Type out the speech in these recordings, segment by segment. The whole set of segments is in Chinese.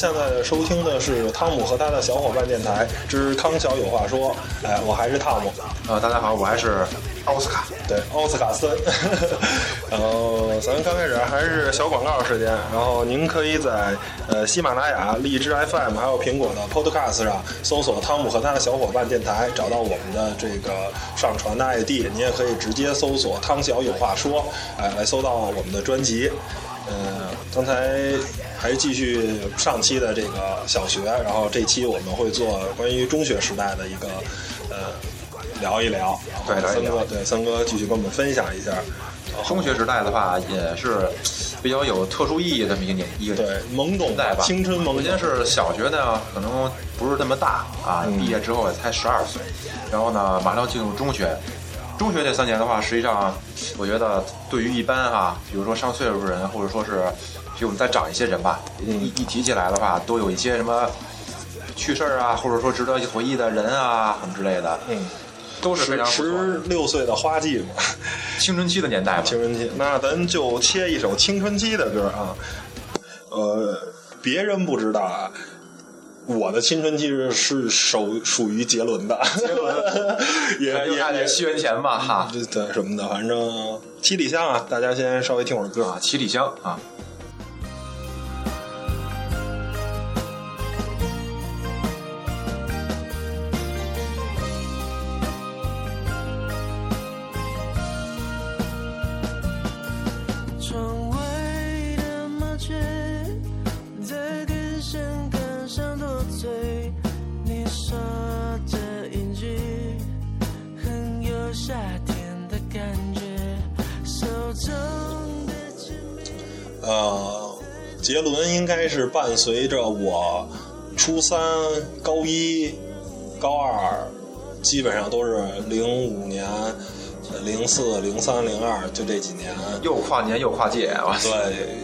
现在收听的是汤姆和他的小伙伴电台之康小有话说。哎，我还是汤姆。呃，大家好，我还是奥斯卡。对，奥斯卡森。然后咱们刚开始还是小广告时间。然后您可以在呃喜马拉雅、荔枝 FM 还有苹果的 Podcast 上搜索“汤姆和他的小伙伴电台”，找到我们的这个上传的 ID。您也可以直接搜索“汤小有话说”，哎，来搜到我们的专辑。呃，刚才还是继续上期的这个小学，然后这期我们会做关于中学时代的一个呃聊一聊。对，聊一聊。森哥，对，三哥继续跟我们分享一下。中学时代的话，也是比较有特殊意义的这么一个年一个对懵懂代吧，青春懵懂。首先是小学呢，可能不是那么大啊，毕业之后也才十二岁，然后呢，马上进入中学。中学这三年的话，实际上我觉得对于一般哈，比如说上岁数的人，或者说是比我们再长一些人吧，一一提起来的话，都有一些什么趣事儿啊，或者说值得回忆的人啊，什么之类的，嗯，都是非常十六岁的花季嘛，青春期的年代嘛。青春期。那咱就切一首青春期的歌啊。呃，别人不知道啊，我的青春期是是属属于杰伦的，杰伦 也也也看见西元前吧，哈对对什么的，反正七里香啊，大家先稍微听会儿歌啊，七里香啊。是伴随着我初三、高一、高二，基本上都是零五年、零四、零三、零二，就这几年。又跨年又跨界，哇！对，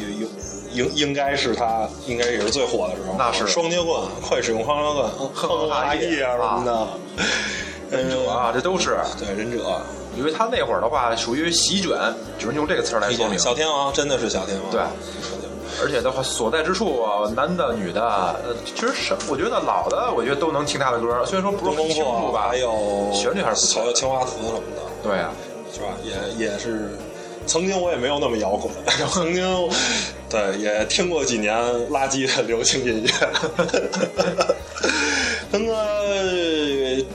有有应应该是他，应该也是最火的时候。那是双截棍，快使用双截棍，哼哈一啊什么的。忍者啊，这都是。对忍者，因为他那会儿的话属于席卷，只能用这个词儿来说明。小天王真的是小天王。对而且的话，所在之处啊，男的、女的，呃，其实什我觉得老的，我觉得都能听他的歌，虽然说不是很清楚吧，还有旋律还是不错还有青花瓷什么的。对啊，是吧？也也是，曾经我也没有那么摇滚，曾经对也听过几年垃圾的流行音乐。跟哥，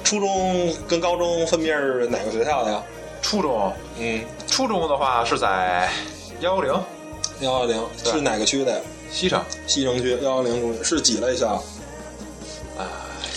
初中跟高中分别是哪个学校的呀？初中，嗯，初中的话是在幺幺零幺幺零是哪个区的呀？西城，西城区幺幺零中学是几类校？哎，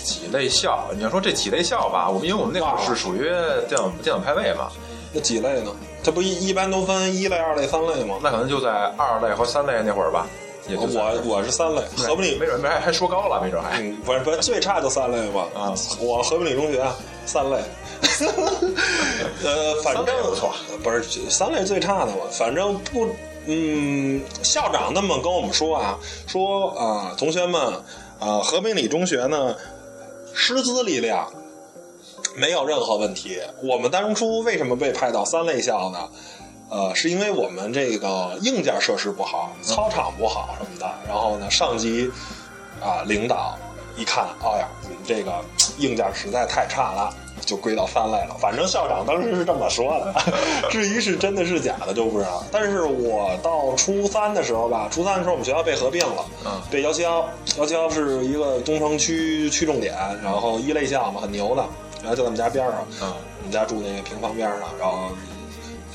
几类校？你要说这几类校吧，我们因为我们那会儿是属于电脑电脑派位嘛，那几类呢？它不一一般都分一类、二类、三类吗？那可能就在二类和三类那会儿吧，也就我我是三类，和平里没准没还还说高了，没准还。嗯，不是不是，最差就三类吧。啊我和平里中学三类。呃，反正不错，不是三类最差的嘛。反正不，嗯，校长那么跟我们说啊，说啊、同学们啊、和平里中学呢，师资力量没有任何问题。我们当初为什么被派到三类校呢？呃，是因为我们这个硬件设施不好，操场不好什么的。然后呢，上级啊、领导一看，哎呀，你们这个硬件实在太差了，就归到三类了。反正校长当时是这么说的，至于是真的是假的就不知道。但是我到初三的时候吧，初三的时候我们学校被合并了，嗯被幺七幺，幺七幺是一个东城区区重点，然后一类校嘛，很牛的，然后就在我们家边上，嗯我们家住那个平房边上，然后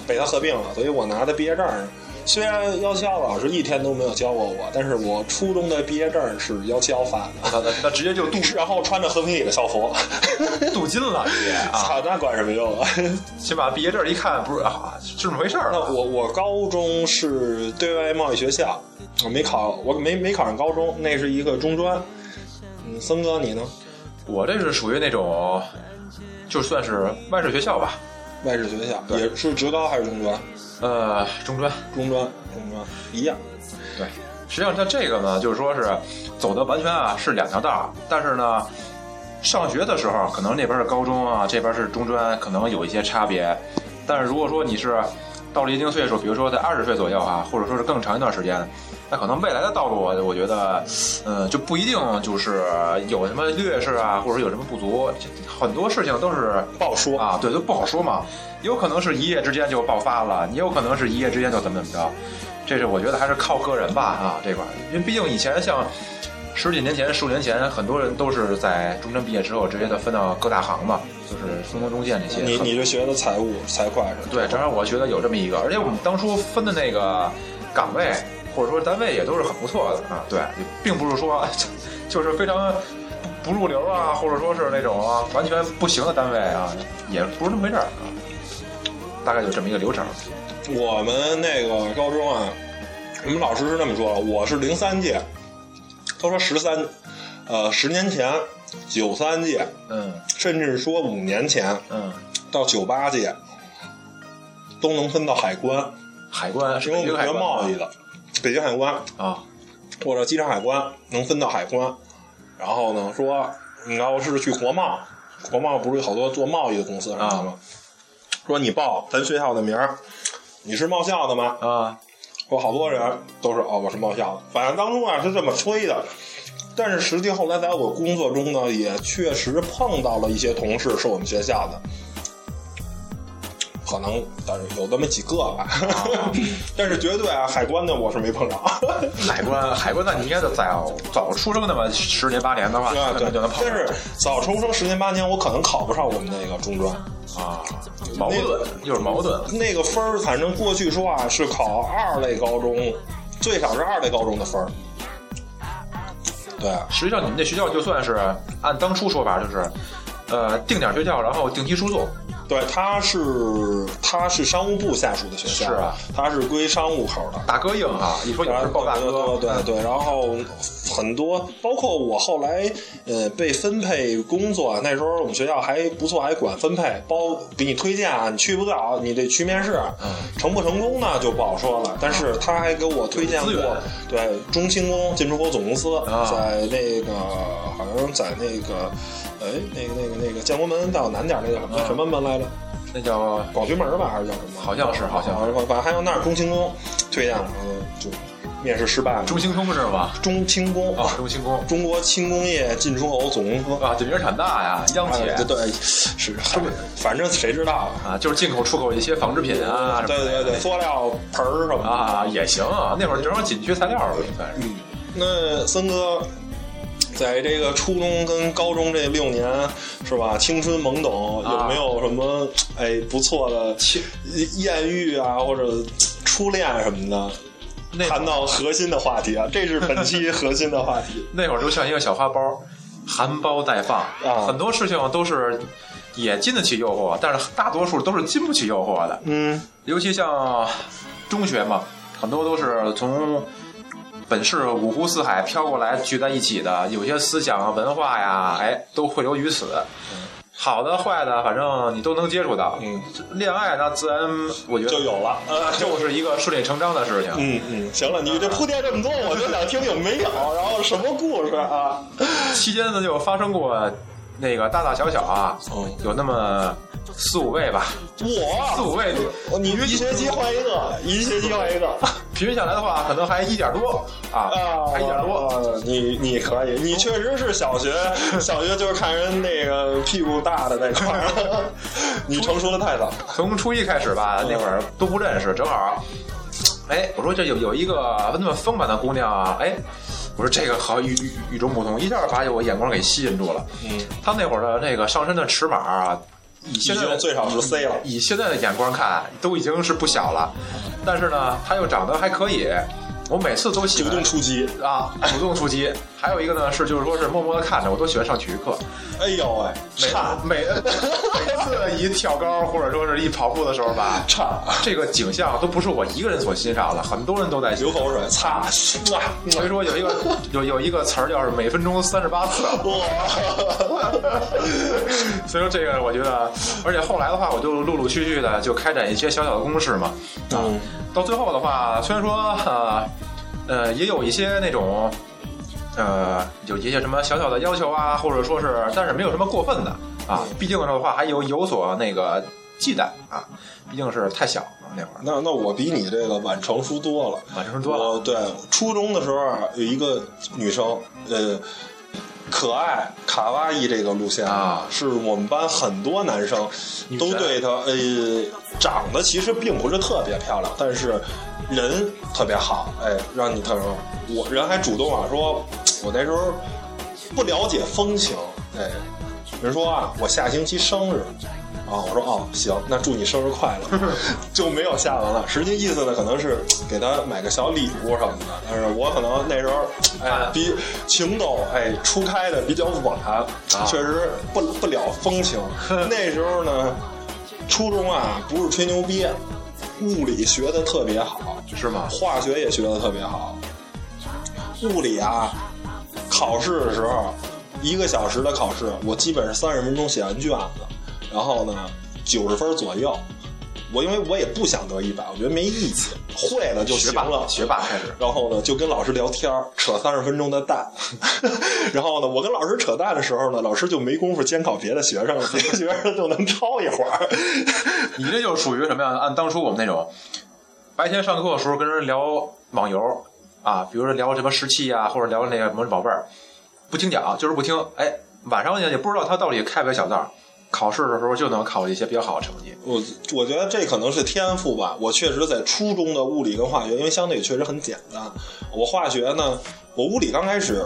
被他合并了，所以我拿的毕业证儿，虽然幺七幺老师一天都没有教过我，但是我初中的毕业证是幺七幺发的，那直接就 镀然后穿着和平里的校服，镀金了，直接啊！操，那管什么用啊？先把毕业证一看，不是啊，是这么回事儿那。我我高中是对外贸易学校，我没考，我没没考上高中，那是一个中专。嗯，森哥你呢？我这是属于那种，就算是外事学校吧，外事学校也是职高还是中专？呃，中专。中专，中专一样。对，实际上它这个呢，就是说是走的完全啊是两条道，但是呢，上学的时候可能那边是高中啊，这边是中专，可能有一些差别。但是如果说你是到了一定岁数，比如说在二十岁左右啊，或者说是更长一段时间，那可能未来的道路，我觉得，嗯、就不一定就是有什么劣势啊，或者有什么不足，这很多事情都是不好说。啊，对，都不好说嘛。有可能是一夜之间就爆发了，也有可能是一夜之间就怎么怎么着。这是我觉得还是靠个人吧啊这块儿，因为毕竟以前像十几年前、数年前，很多人都是在中专毕业之后直接就分到各大行嘛，就是中国中建这些。你你是学的财务财会是吧？对，正好我觉得有这么一个，而且我们当初分的那个岗位或者说单位也都是很不错的啊。对，并不是说 就是非常不不入流啊，或者说是那种啊完全不行的单位啊，也不是那么回事儿啊。大概就这么一个流程。我们那个高中啊，我们老师是那么说的，我是零三届，他说十三，呃，十年前九三届，嗯甚至说五年前嗯，到九八届，都能分到海关，海关是因为我们学贸易的，北京海关啊，或者机场海关能分到海关。然后呢，说你要是去国贸，国贸不是有好多做贸易的公司什么的吗？说你报咱学校的名儿，你是贸校的吗？啊说好多人都是哦，我是贸校的，反正当初啊是这么吹的。但是实际后来在我工作中呢，也确实碰到了一些同事是我们学校的，可能但是有那么几个吧，但是绝对啊，海关的我是没碰着。海 关海关，那你应该早早出生那么十年八年的话，对对可能就能跑但是早出生十年八年，我可能考不上我们那个中专。啊，矛盾又是矛盾。那个分儿，反正过去说啊，是考二类高中，最少是二类高中的分儿。对，实际上你们那学校就算是按当初说法，就是呃定点学校，然后定期输送。对，他是他是商务部下属的学校，是啊，他是归商务口的。大哥硬啊！一说你然后是抱大哥，对对对，然后很多，包括我后来呃被分配工作，那时候我们学校还不错，还管分配，包给你推荐啊，你去不了，你得去面试，嗯成不成功呢就不好说了。但是他还给我推荐过，对中轻工进出口总公司，啊在那个好像在那个。哎，那个、那个、那个建国门到南点儿那叫什么、嗯什么门来着？那叫广渠门吧，还是叫什么？好像是好像是反正还有那儿中轻工推荐了，就面试失败了。中兴宫是吧？中轻工啊，中兴宫中国轻工业进出口总公司。啊，这名儿产大呀，央企哎对对，是，反正谁知道啊？啊，就是进口出口一些纺织品啊，对对对，塑料盆儿什么的。啊也行啊，那会儿正好紧缺材料了，算是。那森哥，在这个初中跟高中这六年是吧？青春懵懂，啊有没有什么哎不错的艳遇啊，或者初恋什么的？那谈到核心的话题啊，这是本期核心的话题。那会儿就像一个小花苞，含苞待放，啊很多事情都是也经得起诱惑，但是大多数都是经不起诱惑的。嗯尤其像中学嘛，很多都是从本是五湖四海飘过来聚在一起的，有些思想啊、文化呀，哎，都汇流于此。好的、坏的，反正你都能接触到。嗯，恋爱那自然，我觉得就有了。呃，就是一个顺理成章的事情。嗯嗯，行了，你这铺垫这么多，我就想听有没有，然后什么故事啊？期间呢，就发生过那个大大小小啊，嗯有那么四五位吧，我四，五位，你一学期换一个，一学期换一个。平均下来的话，可能还一点多啊，啊，还一点多。啊你你可以，你确实是小学，小学就是看人那个屁股大的那块儿，你成熟的太早。从初一开始吧，那会儿都不认识，正好，哎，我说这有有一个那么丰满的姑娘啊，哎，我说这个好与与与众不同，一下把我眼光给吸引住了。嗯，她那会儿的那个上身的尺码啊，以现在的最少是 C 了。以现在的眼光看，都已经是不小了，但是呢，他又长得还可以，我每次都喜主欢动出击，啊，主动出击。还有一个呢是，就是说是默默的看着，我都喜欢上体育课。哎呦喂，每差。每 每次一跳高或者说是一跑步的时候吧，差，这个景象都不是我一个人所欣赏的，很多人都在。流口水，擦，哇，所以说有一个 有有一个词儿叫是每分钟三十八次，哇，所以说这个我觉得，而且后来的话，我就陆陆续续的就开展一些小小的攻势嘛，啊，嗯到最后的话，虽然说呃呃也有一些那种呃有一些什么小小的要求啊，或者说是，但是没有什么过分的啊，毕竟的话还有有所那个忌惮啊，毕竟是太小了那会儿。那那我比你这个晚成熟多了。晚成熟多了我对初中的时候啊有一个女生，呃，可爱卡哇伊这个路线啊是我们班很多男生都对她，呃，长得其实并不是特别漂亮，但是人特别好，哎，让你特别。我人还主动啊说，我那时候不了解风情，哎，人说啊，我下星期生日。啊，我说哦，行，那祝你生日快乐，就没有下文了。实际意思呢，可能是给他买个小礼物什么的。但是我可能那时候，哎，比情窦哎初开的比较晚，确实不不了风情。那时候呢，初中啊，不是吹牛逼，物理学的特别好，是吗？化学也学的特别好。物理啊，考试的时候，一个小时的考试，我基本是三十分钟写完卷子，然后呢，九十分左右。我因为我也不想得一百，我觉得没意思，会了就行了。学霸开始然后呢，就跟老师聊天儿，扯三十分钟的蛋。然后呢，我跟老师扯淡的时候呢，老师就没工夫监考别的学生了，别的学生就能抄一会儿。你这就属于什么呀？按当初我们那种白天上课的时候跟人聊网游啊，比如说聊什么石器啊，或者聊那个魔力宝贝儿，不听讲就是不听。哎，晚上呢也不知道他到底开不开小灶，考试的时候就能考一些比较好的成绩。我我觉得这可能是天赋吧。我确实在初中的物理跟化学，因为相对确实很简单。我化学呢，我物理刚开始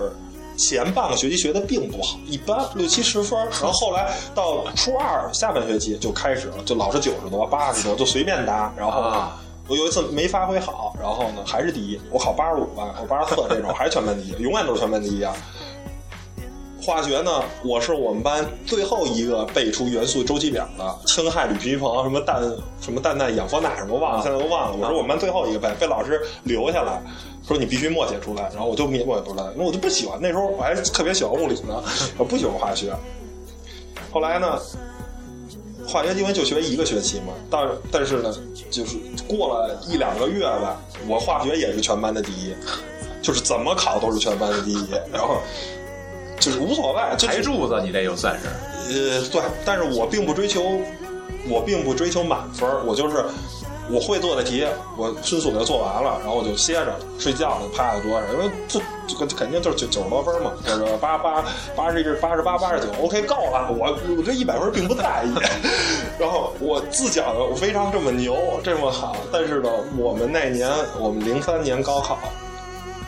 前半个学期学的并不好，一般六七十分。然后后来到初二下半学期就开始了，就老是九十多、八十多，就随便答。然后我有一次没发挥好，然后呢还是第一，我考八十五吧，我八十四这种还是全班第一，永远都是全班第一啊。化学呢，我是我们班最后一个背出元素周期表的，氢氦铝铍硼什么氮什么氮氮氧氟钠什么我忘了，现在都忘了。我是我们班最后一个背，被老师留下来，说你必须默写出来，然后我就默写出来，因为我就不喜欢。那时候我还特别喜欢物理呢，我不喜欢化学。后来呢，化学因为就学一个学期嘛，但但是呢，就是过了一两个月吧，我化学也是全班的第一，就是怎么考都是全班的第一，然后就是无所谓，就台柱子，你这就算是呃，对，但是我并不追求，我并不追求满分儿，我就是我会做的题，我迅速给它做完了，然后我就歇着，睡觉了，趴在桌上，因为这这肯定就是九九十多分嘛，就是八八八十一、八十八、八十九，OK 够了，我我这一百分并不在意。然后我自讲的我非常这么牛，这么好，但是呢，我们那年我们零三年高考。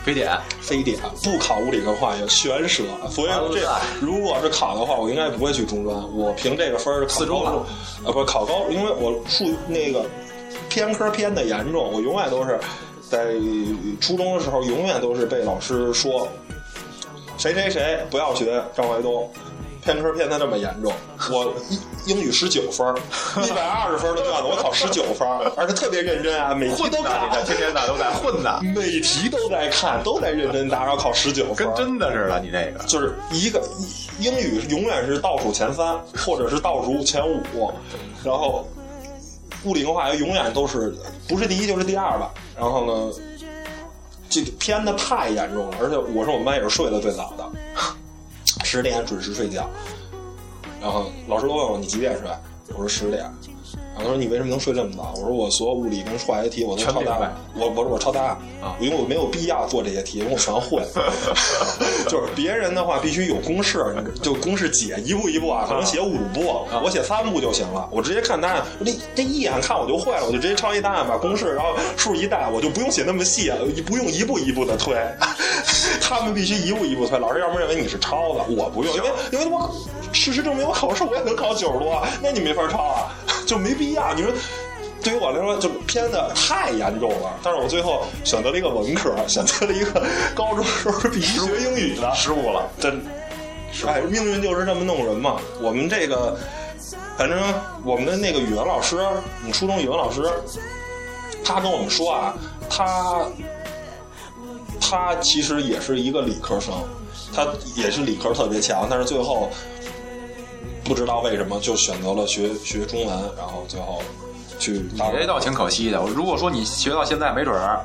非典。非典不考物理跟化学，悬舍。所以这啊如果是考的话，我应该不会去中专。我凭这个分儿考高中，呃，不是考高，因为我数那个偏科偏的严重，我永远都是在初中的时候，永远都是被老师说谁谁谁不要学张怀东。偏科偏的这么严重，我英语十九分儿，一百二十分儿的卷子我考十九分儿，而且特别认真啊，每题都混呐，看天天的都在混呐，每题都在看，都在认真答，然后考十九分跟，真的似的。你这个就是一个英语永远是倒数前三，或者是倒数前五，然后物理和化学永远都是不是第一就是第二吧。然后呢，这个偏的太严重了，而且我是我们班也是睡得最早的，十点准时睡觉。然后老师都问我你几点睡，我说十点。然后他说你为什么能睡这么早？我说我所有物理跟化学题我都抄答案我我我抄答案啊因为我没有必要做这些题，因为我全会。就是别人的话必须有公式，就公式解一步一步啊，可能写五步，我写三步就行了。我直接看答案，这这一眼看我就会了，我就直接抄一答案，把公式然后数一带，我就不用写那么细，不用一步一步的推。他们必须一步一步推，老师要么认为你是抄的，我不用，因为因为我事实证明我考试我也能考九十多，那你没法抄啊，就没必要。你说。对于我来说，就偏的太严重了。但是我最后选择了一个文科，选择了一个高中时候必须学英语的，失误了，真，哎，命运就是这么弄人嘛。我们这个，反正我们的那个语文老师，我们初中语文老师，他跟我们说啊，他他其实也是一个理科生，他也是理科特别强，但是最后不知道为什么就选择了学学中文，然后最后去你这倒挺可惜的。如果说你学到现在，没准儿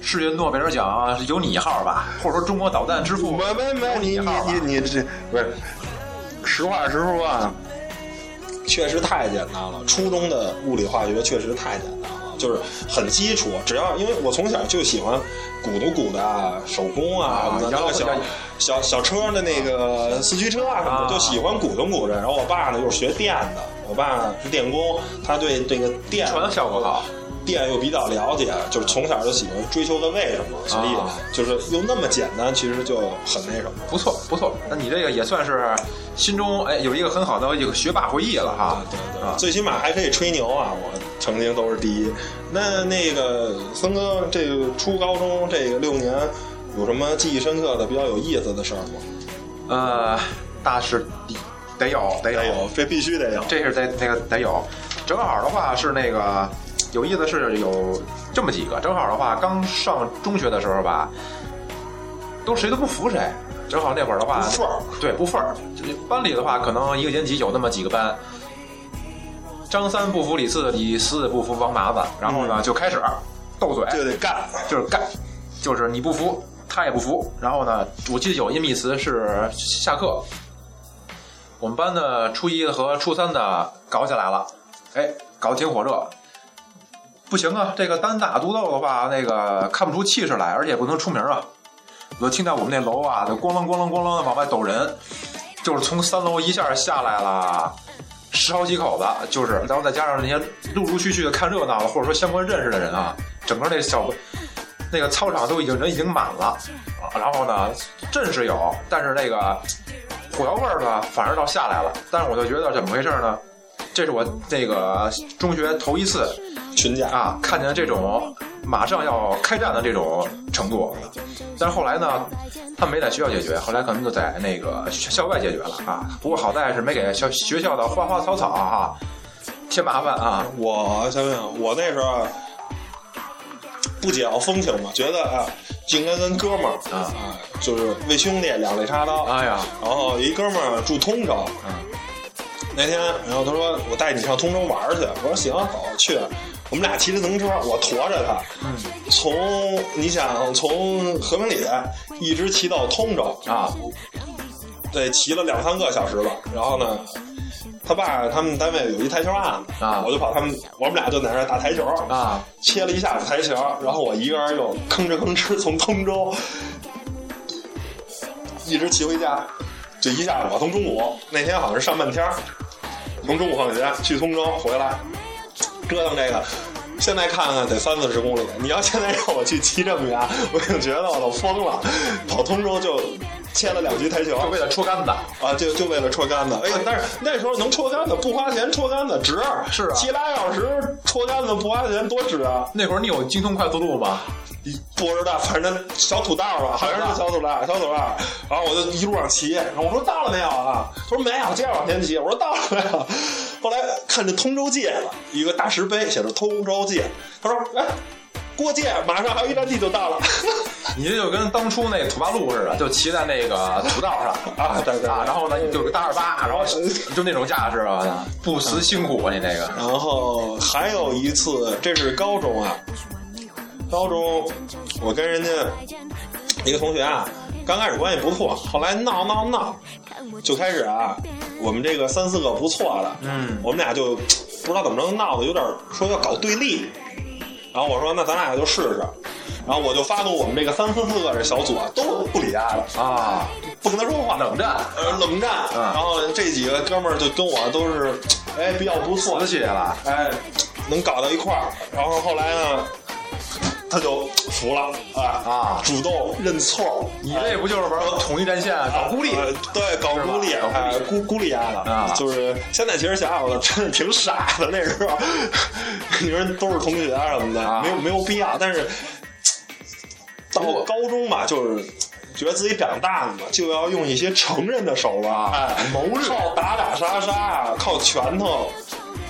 世界诺贝尔奖有你一号吧，或者说中国导弹之父没没没，有你你你你这不是，实话实说啊，确实太简单了。初中的物理化学确实太简单了，就是很基础。只要因为我从小就喜欢鼓捣鼓捣啊，手工啊，啊什么的那个小小小车的那个四驱车啊什么的，啊就喜欢鼓捣鼓捣。然后我爸呢又是学电的，我爸是电工，他对这个电传的效果好。电又比较了解，就是从小就喜欢追求个为什么，所以啊就是又那么简单，其实就很那什么。不错不错，那你这个也算是心中哎有一个很好的一个学霸回忆了哈。对对，啊，最起码还可以吹牛啊！我曾经都是第一。那那个森哥，这个初高中这个六年，有什么记忆深刻的、比较有意思的事儿吗？呃，大是得有得有得有，这必须得有。这是得那个得有。正好的话是那个有意思的是有这么几个，正好的话刚上中学的时候吧，都谁都不服谁。正好那会儿的话，不份儿对不份儿。就班里的话，可能一个年级有那么几个班，张三不服李四，李四不服王麻子，然后呢、就开始斗嘴，就得干，就是干，就是你不服，他也不服。然后呢，我记得有一密词是下课，我们班的初一和初三的搞起来了，哎，搞得挺火热。不行啊，这个单打独斗的话，那个看不出气势来，而且不能出名啊。我就听到我们那楼啊，就咣啷咣啷咣啷的往外抖人，就是从三楼一下下来了十好几口子，就是，然后再加上那些陆陆续续的看热闹的，或者说相关认识的人啊，整个那小那个操场都已经人已经满了，然后呢，阵是有，但是那个火药味儿呢，反而倒下来了。但是我就觉得怎么回事呢？这是我这个中学头一次群架啊，看见这种马上要开战的这种程度。但是后来呢，他们没在学校解决，后来可能就在那个校外解决了啊。不过好在是没给校学校的花花草草啊、添麻烦啊。我想想，我那时候啊不解要风情嘛，觉得啊，就应该跟哥们儿啊啊，就是为兄弟两肋插刀。哎呀，然后一哥们儿住通州，嗯，那天，然后他说我带你上通州玩去，我说行，走去。我们俩骑着自行车，我驮着他，嗯从你想从和平里一直骑到通州，啊，对，骑了两三个小时吧。然后呢，他爸他们单位有一台球案子啊我就跑他们，我们俩就在那儿打台球啊，切了一下午台球，然后我一个人又吭哧吭哧从通州一直骑回家，就一下午，从中午那天好像是上半天儿，从中午放学去通州回来，折腾这个。现在看看得三四十公里，你要现在让我去骑这么远，我就觉得我都疯了。跑通州就切了两局台球，就为了戳杆子。啊，就就为了戳杆子。哎，但是那时候能戳杆子，不花钱戳杆子值。是啊骑俩小时戳杆子不花钱多值啊！那会儿你有精通快速路吗？不知道，反正小土道吧，好像是小土道，小土道。然后我就一路上骑，我说到了没有啊？他说没有，接着往前骑。我说到了没有？后来看见通州界了，一个大石碑写着通州界。他说哎，过界，马上还有一站地就到了。你这就跟当初那土八路似的，就骑在那个土道上啊对对对啊，然后呢就是大二八，然后就那种架势吧，不辞辛苦啊，你那个然后还有一次，这是高中啊，高中我跟人家一个同学啊，刚开始关系不错，后来闹闹闹，就开始啊，我们这个三四个不错的，嗯我们俩就不知道怎么着闹的有点说要搞对立，然后我说那咱俩就试试，然后我就发动我们这个三四四个这小组啊，都不理他了，啊，不跟他说话，冷战呃冷战，嗯。然后这几个哥们儿就跟我都是哎比较不错死，起来了，哎，能搞到一块儿。然后后来呢，他就服了啊啊主动认错。你这不就是玩统一战线搞孤立？呃对，搞孤立，孤孤立爱了啊就是现在其实想想，我真的挺傻的那时候，你说都是同学啊什么的，啊没有没有必要。但是到我高中吧，就是觉得自己长大了嘛，就要用一些成人的手腕，哎，谋略靠打打杀杀，靠拳头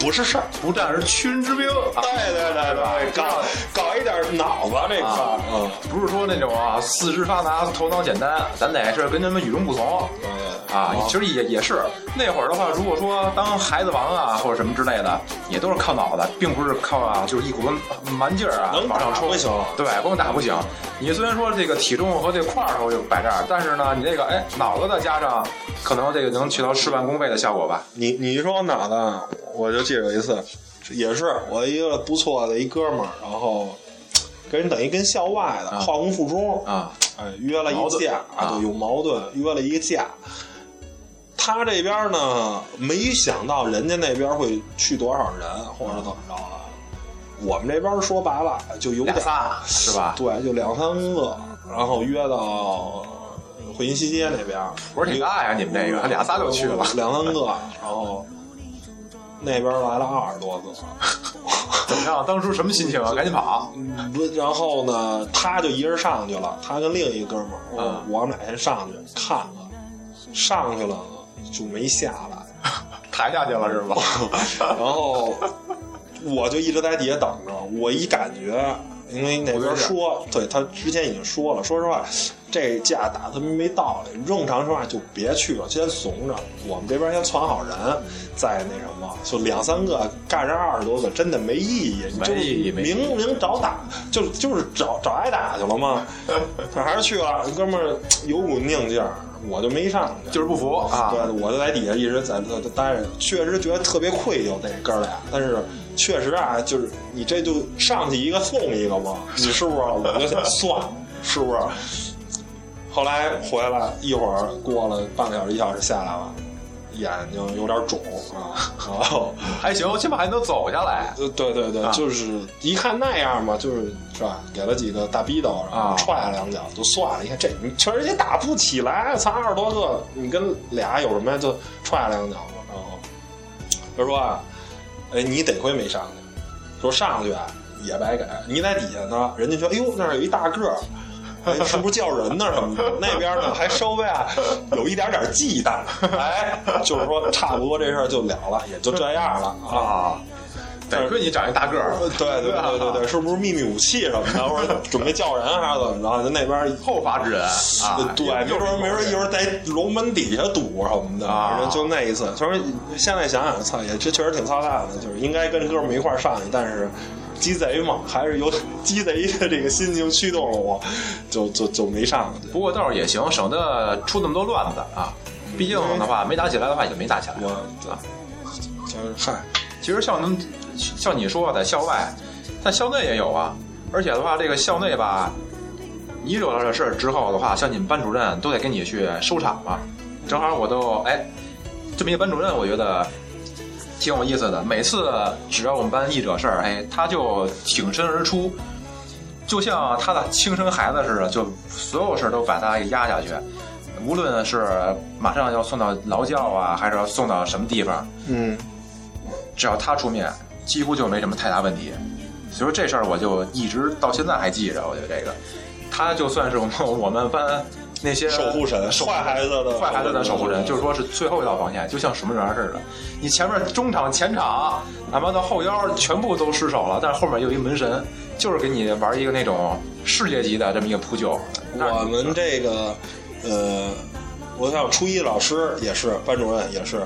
不是事儿。不战而屈人之兵。啊对对对对，搞搞一点脑子这块儿，嗯，不是说那种啊四肢发达头脑简单，咱得是跟他们与众不同对啊。其实也也是那会儿的话，如果说当孩子王啊或者什么之类的，也都是靠脑子，并不是靠啊就是一股子蛮劲儿啊能往上冲打不行对，光打不行。你虽然说这个体重和这个块头就摆这儿，但是呢，你这个哎脑子再加上，可能这个能起到事半功倍的效果吧。你你一说我脑子，我就记着有一次，也是我一个不错的一哥们儿，然后跟人等于跟校外的化工附中啊，哎约了一架矛盾啊对，有矛盾，约了一个架。他这边呢，没想到人家那边会去多少人，或者怎么着了？我们这边说白了就有点俩仨是吧？对，就两三个，然后约到汇银西街那边，我说挺大呀，你们这个俩仨就去了，两三个，然后那边来了二十多个，怎么样？当初什么心情啊？赶紧跑！不，然后呢，他就一人上去了，他跟另一个哥们儿，我嗯我们俩先上去看了，上去了就没下来，抬下去了是吧？然后我就一直在底下等着，我一感觉。因为那边说，对他之前已经说了，说实话，这架打特别没道理。正常情况下就别去了，先怂着。我们这边先攒好人，再那什么，就两三个干上二十多个，真的没意义。没意义没意义明明找打，就就是找找挨打去了嘛。他还是去了，哥们儿有股拧劲儿，我就没上去。就是不服啊！对，我就在底下一直在在待着，确实觉得特别愧疚，那哥俩。但是确实啊，就是你这就上去一个送一个嘛，你 是不是？我就想算了，是不是？后来回来一会儿，过了半个小时一小时下来了，眼睛有点肿啊，然后。还行，起码还能走下来。呃，对对对，啊就是一看那样嘛，就是是吧？给了几个大逼斗，然后啊踹了两脚，就算了。你看这，你确实也打不起来，才二十多个，你跟俩有什么呀？就踹了两脚嘛。然后他说啊，哎，你得亏没上去，说上去啊也白给。你在底下呢，人家说，哎呦，那儿有一大个儿。哎，是不是叫人呢什么的？那边呢还稍微啊有一点点忌惮，哎，就是说差不多这事儿就了了，也就这样了啊。啊，得亏你长一大个儿，对对对对对，是不是秘密武器什么的，或者准备叫人还是怎么着？就那边后发制人啊！对，没准儿没准一会儿在龙门底下堵什么的，啊反正就那一次。虽然现在想想，操，也这确实挺操蛋的，就是应该跟哥们儿一块儿上去，但是鸡贼嘛，还是有鸡贼的这个心情驱动了我，就就就没上去。不过倒是也行，省得出那么多乱子啊。毕竟的话，没打起来的话也没打起来我啊。就是嗨，其实像能像你说在校外，在校内也有啊。而且的话，这个校内吧，你惹了这事儿之后的话，像你们班主任都得跟你去收场嘛。正好我都哎，这么一个班主任，我觉得挺有意思的。每次只要我们班一惹事儿，哎，他就挺身而出，就像他的亲生孩子似的，就所有事儿都把他给压下去。无论是马上要送到劳教啊，还是要送到什么地方，嗯，只要他出面，几乎就没什么太大问题。所以说这事儿我就一直到现在还记着。我觉得这个，他就算是我们我们班那些守护神，守坏孩子的坏孩子的守护神，就是说是最后一道防线，就像守门员似的。你前面中场、前场，哪怕到后腰，全部都失手了，但是后面有一门神，就是给你玩一个那种世界级的这么一个扑救。我们这个，呃，我想初一老师也是，班主任也是，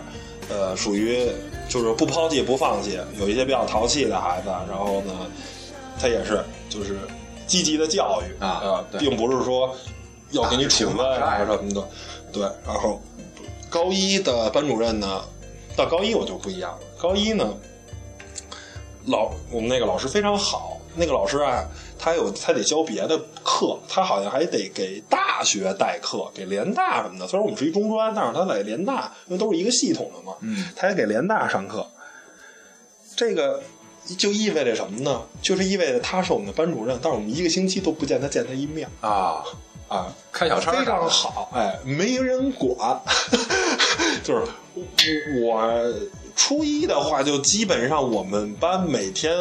呃，属于就是不抛弃不放弃，有一些比较淘气的孩子，然后呢，他也是就是积极的教育啊并不是说要给你处分打啊什么的，对，然后高一的班主任呢，到高一我就不一样了，高一呢。老我们那个老师非常好，那个老师啊，他有他得教别的课，他好像还得给大学代课，给联大什么的。虽然我们是一中专，但是他在联大，因为都是一个系统的嘛，嗯，他也给联大上课。这个就意味着什么呢？就是意味着他是我们的班主任，但是我们一个星期都不见他见他一面啊，啊，开小差非常好，哎，没人管，就是我初一的话，就基本上我们班每天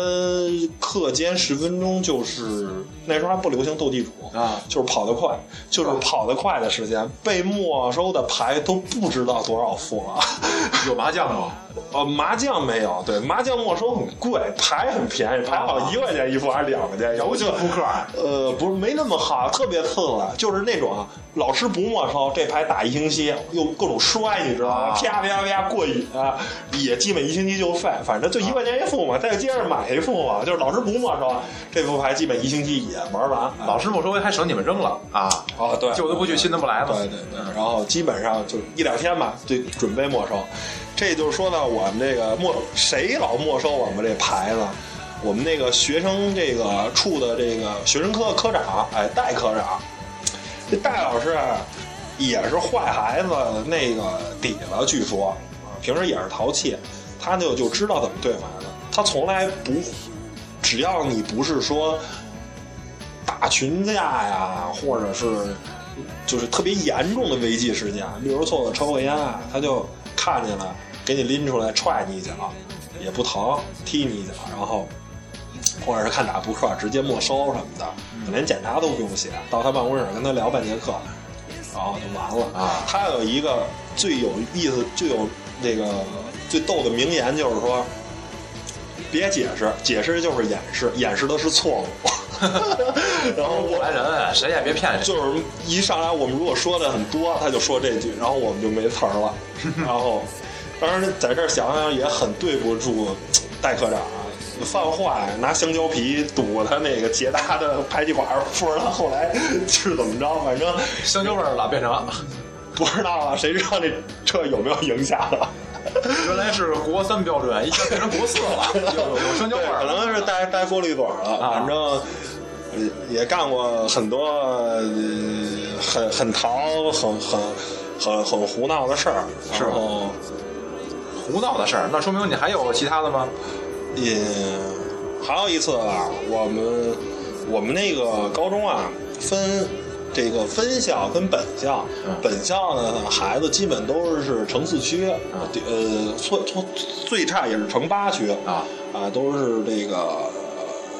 课间十分钟，就是那时候还不流行斗地主啊就是跑得快，就是跑得快的时间，被没收的牌都不知道多少副了。有麻将吗？呃，麻将没有，对，麻将没收很贵，牌很便宜，牌好像一块钱一副还是两块钱一副？游戏就扑克呃，不是没那么好，特别次了，就是那种啊，老师不没收，这牌打一星期，又各种摔，你知道吗？啊啪啪啪过瘾啊，也基本一星期就废，反正就一块钱一副嘛，再接着买一副嘛，就是老师不没收，这副牌基本一星期也玩完。老师没收还省你们扔了啊！哦，对，旧的不去，新的不来嘛。对对对，然后基本上就一两天吧，就准备没收。这就是说呢我们这个没谁老没收我们这牌子，我们那个学生这个处的这个学生科科长，哎，戴科长，这戴老师啊，也是坏孩子那个底了，据说啊，平时也是淘气，他就就知道怎么对牌子，他从来不，只要你不是说打群架呀，或者是就是特别严重的违纪事件，例如做个抽个烟啊，他就看见了，给你拎出来踹你一脚，也不疼，踢你一脚，然后或者是看打扑克直接没收什么的，连检查都不用写，到他办公室跟他聊半节课，然后就完了啊。他有一个最有意思、最有那个最逗的名言，就是说。别解释，解释就是掩饰，掩饰的是错误。然后我过来人，谁也别骗谁。就是一上来我们如果说的很多，他就说这句，然后我们就没词儿了。然后，当然在这儿想想也很对不住戴科长啊，犯坏拿香蕉皮堵他那个捷达的排气管，不知道后来是怎么着，反正香蕉味儿了，变成不知道啊，谁知道这这有没有影响啊？原来是国三标准，一下变成国四了，有有有香蕉味，儿。可能是带带过滤嘴了，啊反正呃也干过很多呃很很淘、很很很很胡闹的事儿，是然后胡闹的事儿，那说明你还有其他的吗？也还有一次啊，我们我们那个高中啊分。这个分校跟本校，嗯本校呢，孩子基本都是城四区，呃，最最最差也是城八区啊啊，都是这个呃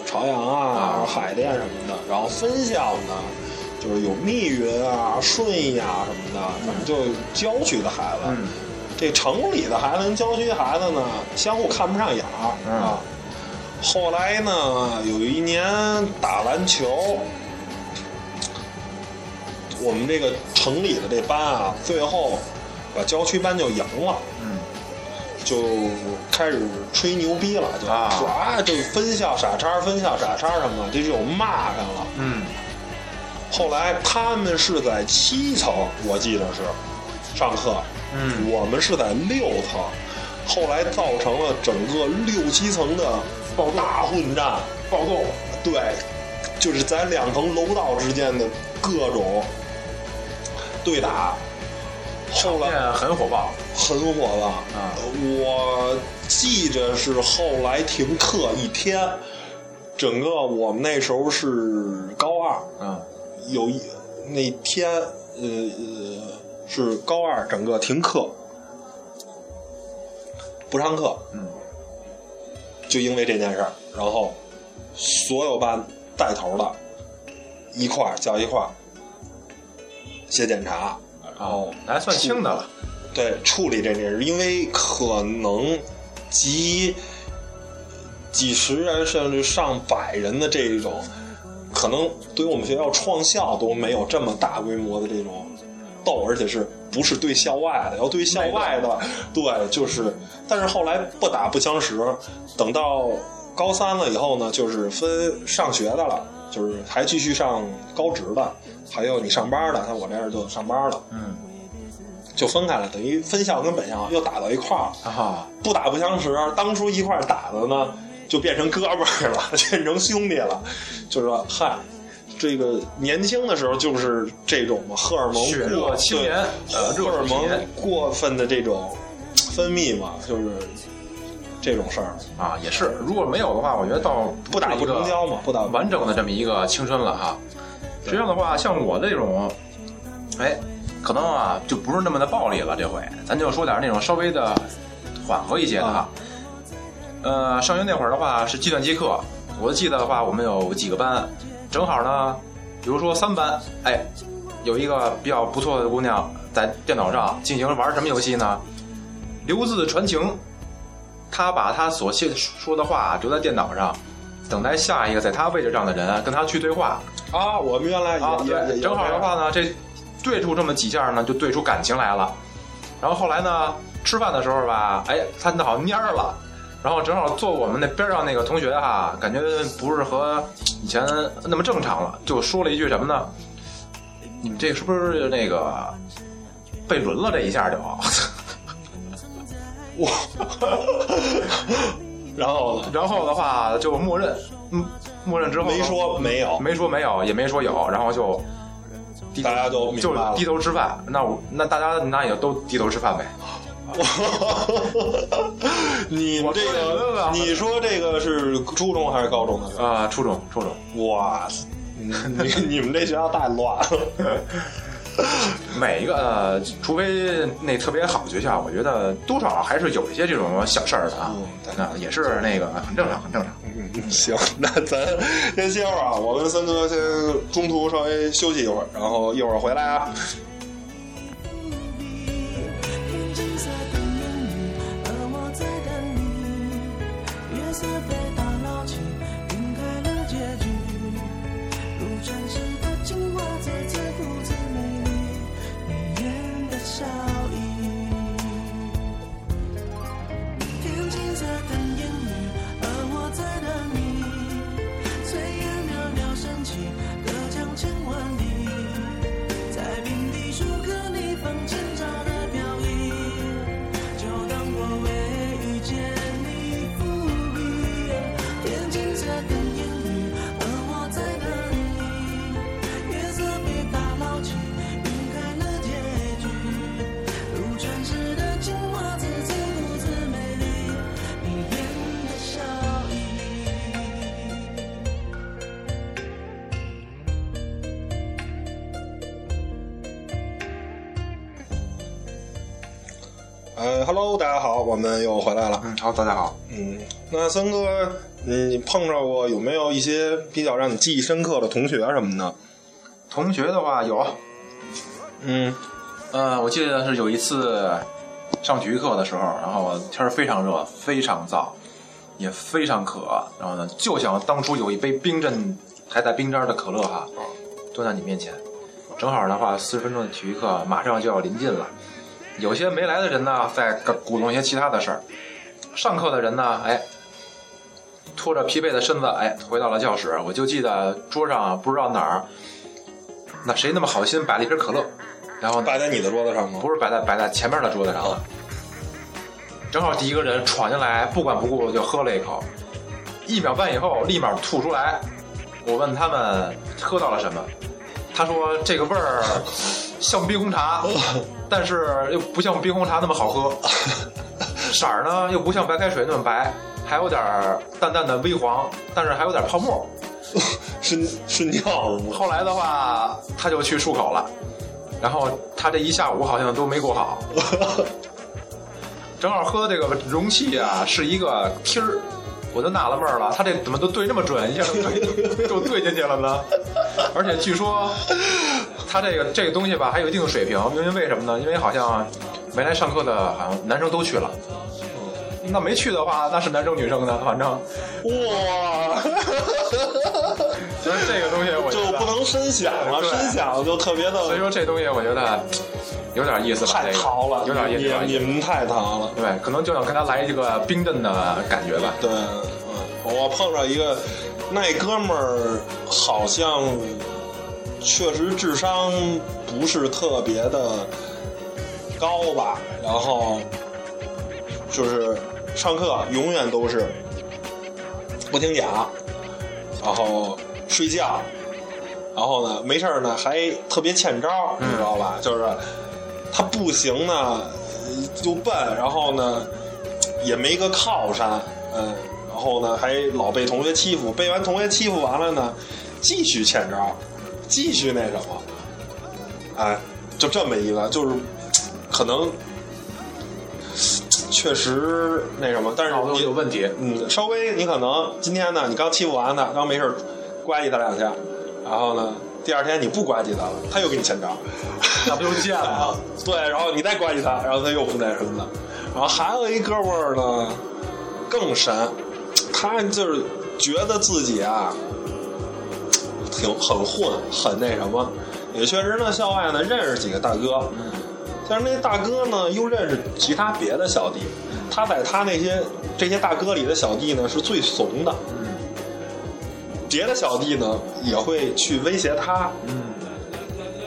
朝阳啊、海淀什么的。然后分校呢，就是有密云啊、顺义啊什么的，反正就郊区的孩子。嗯这城里的孩子跟郊区孩子呢，相互看不上眼儿、嗯啊。后来呢，有一年打篮球，我们这个城里的这班啊，最后把郊区班就赢了。嗯，就开始吹牛逼了，就啊说啊，这分校傻叉，分校傻叉什么的，这就骂上了。嗯，后来他们是在七层，我记得是上课，嗯我们是在六层，后来造成了整个六七层的暴动大混战，暴动，对，就是在两层楼道之间的各种对打。后来很火爆。很火爆。啊。我记着是后来停课一天，整个我们那时候是高二，嗯。有一那天呃呃是高二，整个停课，不上课，嗯，就因为这件事儿，然后所有班带头的一块儿叫一块儿写检查，然后还算轻的了。对处理这件事，因为可能几几十人甚至上百人的这一种，可能对于我们学校创校都没有这么大规模的这种斗，而且是不是对校外的？要对校外的，对，就是，但是后来不打不相识，等到高三了以后呢，就是分上学的了，就是还继续上高职的，还有你上班的，像我这样就上班了。嗯就分开了，等于分校跟本校又打到一块儿，啊，不打不相识。当初一块儿打的呢，就变成哥们儿了，变成兄弟了。就是说嗨，这个年轻的时候就是这种嘛，荷尔蒙过青年荷尔蒙过分的这种分泌嘛，就是这种事儿。啊，也是。如果没有的话，我觉得倒不打不成交嘛，不打不完整的这么一个青春了哈。实际上的话，像我这种，哎，可能啊就不是那么的暴力了。这回咱就说点那种稍微的缓和一些的哈。呃，上学那会儿的话是计算机课，我记得的话我们有几个班，正好呢，比如说三班，哎，有一个比较不错的姑娘在电脑上进行玩什么游戏呢？留字传情，她把他所写说的话留在电脑上，等待下一个在他位置上的人跟他去对话。啊，我们原来也啊，也正好的话呢，这对出这么几下呢，就对出感情来了。然后后来呢，吃饭的时候吧，哎，他那好蔫儿了。然后正好坐我们那边上那个同学哈，感觉不是和以前那么正常了，就说了一句什么呢？你们这是不是那个被轮了？这一下就，哇，然后呢？然后的话就默认，嗯，默认之后没说没有，没说没有，也没说有，然后就低头大家都就低头吃饭。那我那大家那也都低头吃饭呗。你我说这个，你说这个是初中还是高中的时候？啊、初中初中，哇塞，你你 你们这学校太乱了。每一个呃，除非那特别好的学校，我觉得多少还是有一些这种小事儿的啊。那也是那个很正常，很正常。嗯，行，那咱先歇会儿啊，我跟森哥先中途稍微休息一会儿，然后一会儿回来啊。天眼，Hello，大家好，我们又回来了。嗯，好，大家好。嗯，那森哥，你碰着过有没有一些比较让你记忆深刻的同学什么的？同学的话有，嗯呃，我记得是有一次上体育课的时候，然后天儿非常热，非常燥，也非常渴，然后呢，就想当初有一杯冰镇还带冰渣的可乐哈，端在你面前。正好的话，四十分钟的体育课马上就要临近了，有些没来的人呢，在鼓动一些其他的事儿；上课的人呢，哎，拖着疲惫的身子，哎，回到了教室。我就记得桌上啊不知道哪儿，那谁那么好心摆了一瓶可乐，然后摆在你的桌子上吗？不是摆在摆在前面的桌子上了，正好第一个人闯进来，不管不顾就喝了一口，一秒半以后立马吐出来。我问他们喝到了什么，他说这个味儿像冰红茶，但是又不像冰红茶那么好喝，色儿呢又不像白开水那么白，还有点儿淡淡的微黄，但是还有点泡沫。是是尿？后来的话，他就去漱口了，然后他这一下午好像都没过好。正好喝这个容器啊是一个梯儿，我就纳了闷儿了，他这怎么都对这么准，一下就对就对进去了呢？而且据说他这个这个东西吧还有一定的水平，因为为什么呢？因为好像没来上课的，好像男生都去了。那没去的话，那是男生女生呢，反正哇，所以这个东西我就不能深想了，对深想就特别的所以说这东西我觉得有点意思吧，太这个淘了，有点意思。你你们太淘了。对，可能就想跟他来一个冰镇的感觉吧。对，嗯，我碰着一个那哥们儿，好像确实智商不是特别的高吧，然后就是上课永远都是不听讲，然后睡觉，然后呢没事儿呢还特别欠招，你知道吧？就是他不行呢呃就笨，然后呢也没个靠山，嗯，然后呢还老被同学欺负，被完同学欺负完了呢，继续欠招，继续那什么，哎，就这么一个，就是可能确实那什么，但是你有问题。嗯，稍微你可能今天呢，你刚欺负完他，刚没事儿呱唧他两下，然后呢，第二天你不呱唧他了，他又给你欠招，那不就贱了？对，然后你再呱唧他，然后他又不那什么了。然后还有一哥们儿呢，更神，他就是觉得自己啊，挺很混，很那什么，也确实呢，校外呢认识几个大哥，但是那大哥呢又认识其他别的小弟，他在他那些这些大哥里的小弟呢是最怂的，别的小弟呢也会去威胁他，嗯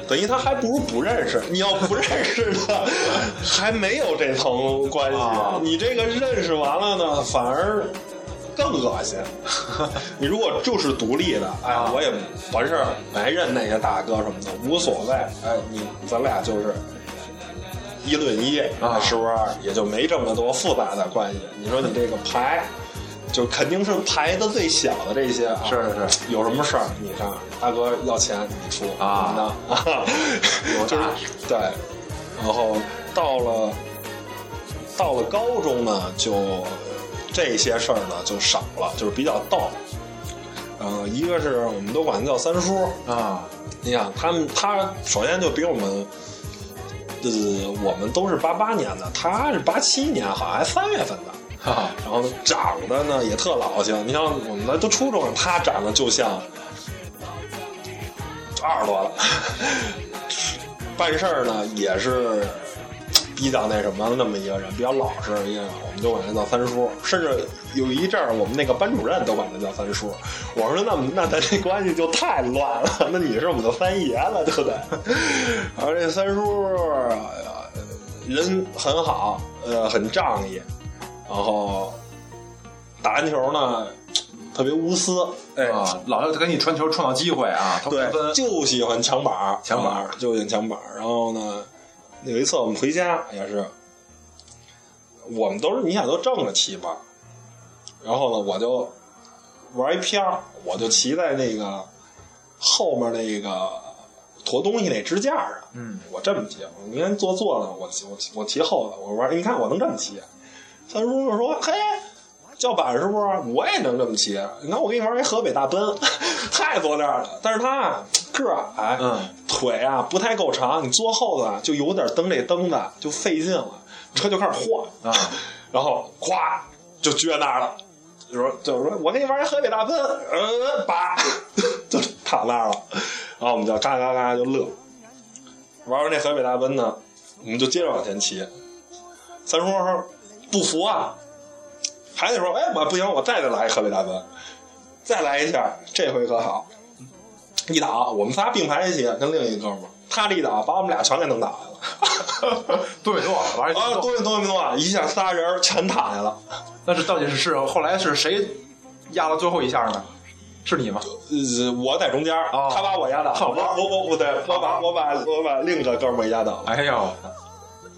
等于他还不如不认识。你要不认识呢，还没有这层关系。啊你这个认识完了呢，反而更恶心。你如果就是独立的，哎，啊我也完事儿，没认那些大哥什么的，无所谓。哎，你咱俩就是一论一，啊是不是？也就没这么多复杂的关系。你说你这个牌。就肯定是排的最小的这些啊，是是是，有什么事儿你看大哥要钱你出啊啊，有 就是大对，然后到了到了高中呢，就这些事儿呢就少了，就是比较逗。呃，一个是我们都管他叫三叔，啊，你想他们他首先就比我们。呃，我们都是八八年的，他是八七年，好像还三月份的。哈 哈，然后，长得呢也特老性。你像我们那都初中，他长得就像二十多了，办事儿呢也是比较那什么那么一个人，比较老实。因为我们就管他叫三叔，甚至有一阵儿我们那个班主任都管他叫三叔。我说那那咱这关系就太乱了，那你是我们的三爷了，对不对？然后这三叔呃人很好，呃，很仗义。然后打篮球呢，特别无私，哎，啊，老要给你传球创造机会啊，他对，分就喜欢抢板儿，抢板儿啊就喜欢抢板儿。然后呢，有一次我们回家也是，我们都是你想都正着骑吧，然后呢，我就玩一片儿，我就骑在那个后面那个驮东西那支架上，嗯，我这么骑，你看坐坐呢，我骑我骑我骑后头，我玩，你看我能这么骑。三叔就说：“嘿，叫板是不是？我也能这么骑。你看我给你玩一河北大奔，太坐那儿了。但是他啊个儿矮，嗯腿啊不太够长，你坐后头啊就有点蹬这蹬子就费劲了，车就开始晃啊，然后咵就撅那儿了。就说就是说我给你玩一河北大奔，呃，叭就躺那儿了。然后我们就嘎嘎嘎就乐。玩完这河北大奔呢，我们就接着往前骑。三叔说不服啊，还得说哎我不行，我再得来一河北大哥，再来一下，这回可好，一倒我们仨并排一起，跟另一哥们儿，他这一倒把我们俩全给弄倒下了。多米诺玩啊，多，多多多，一下仨人全躺下了。那是到底是是后来是谁压了最后一下呢？是你吗？呃，我在中间儿，哦他把我压倒，好我我我不对，我把我把我把另一个哥们儿压倒了，哎呦，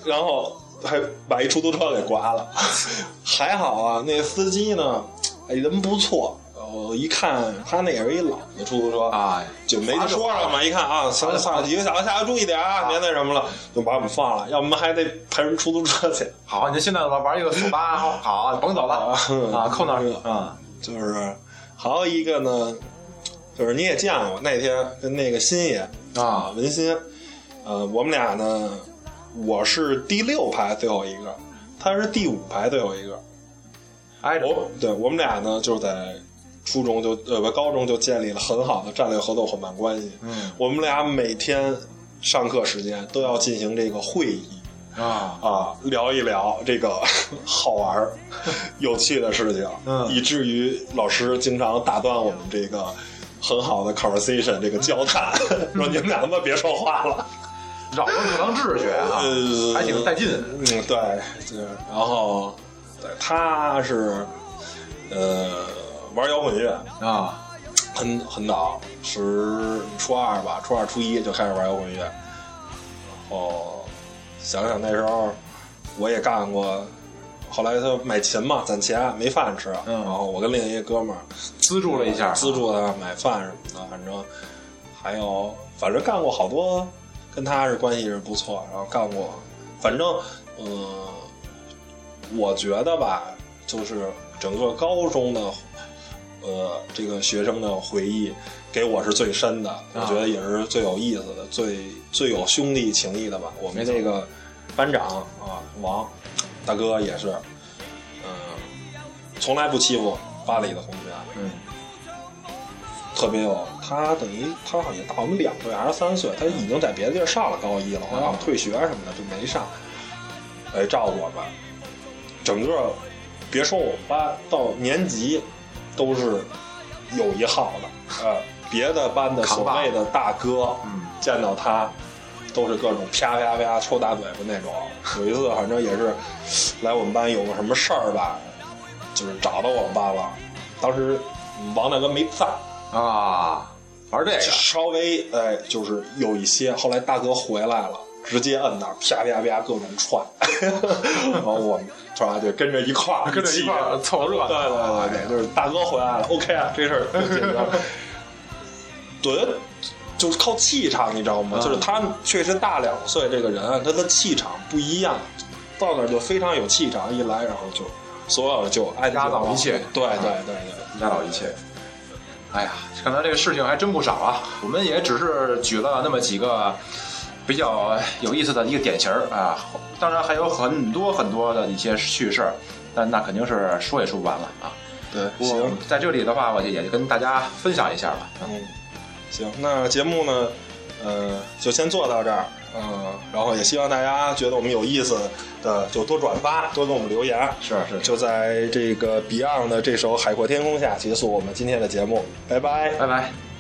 然后还把一出租车给刮了。还好啊，那司机呢，哎人不错。我一看他那也是一老的出租车，啊，就没得说了嘛。一看啊，行了，算了，几个小时下来注意点啊，别那什么了，就把我们放了，要不然还得派人出租车去。好，你现在玩玩一个速八，好，甭走了嗯啊，扣那儿 啊，就是还有一个呢，就是你也见过那天跟那个新爷啊文新，呃，我们俩呢，我是第六排最后一个，他是第五排最后一个。挨着我对我们俩呢，就在初中就呃不高中就建立了很好的战略合作伙伴关系。嗯我们俩每天上课时间都要进行这个会议。啊，啊，聊一聊这个 好玩儿、有趣的事情，嗯以至于老师经常打断我们这个很好的 conversation 这个交谈，说你们俩他妈别说话了。扰乱课堂秩序啊，呃，还挺带劲嗯，对，对然后对他是呃玩摇滚乐，啊，很很早，十初二吧，初二初一就开始玩摇滚乐。然后想想那时候我也干过，后来他买琴嘛，攒钱没饭吃，嗯然后我跟另一个哥们儿资助了一下，资助他买饭什么的，反正还有反正干过好多，跟他是关系是不错，然后干过，反正呃我觉得吧，就是整个高中的呃这个学生的回忆，给我是最深的，我觉得也是最有意思的，最最有兄弟情谊的吧。我们那个班长啊，王大哥也是，嗯、从来不欺负班里的同学，嗯，特别有他等于他好像大我们两岁还是三岁，他已经在别的地儿上了高一了，好像退学什么的就没上，哎，照顾我们，整个别说我们班到年级都是有一号的，呃，别的班的所谓的大哥，嗯，见到他都是各种啪啪啪抽大嘴巴那种。有一次反正也是来我们班有个什么事儿吧，就是找到我们班了，当时嗯王大哥没在。啊，玩这个，稍微哎，就是有一些，后来大哥回来了，直接摁那儿，啪啪啪各种串，然后我们突然就跟着一块儿跟着一块儿凑热闹。对对对对，就是大哥回来了，OK 啊，这事儿 就解决了。对，就是靠气场，你知道吗？嗯。就是他确实大两岁，这个人他的气场不一样，到那儿就非常有气场，一来然后就所有的就压倒一切。对对对对，压倒一切。哎呀，看来这个事情还真不少啊！我们也只是举了那么几个比较有意思的一个典型儿啊，当然还有很多很多的一些趣事儿，但那肯定是说也说不完了啊。对，行。在这里的话，我就也就跟大家分享一下吧。嗯，行，那节目呢，呃，就先做到这儿，嗯、然后也希望大家觉得我们有意思的，就多转发，多给我们留言。是是，就在这个 Beyond 的这首《海阔天空下》结束我们今天的节目，拜拜。拜拜。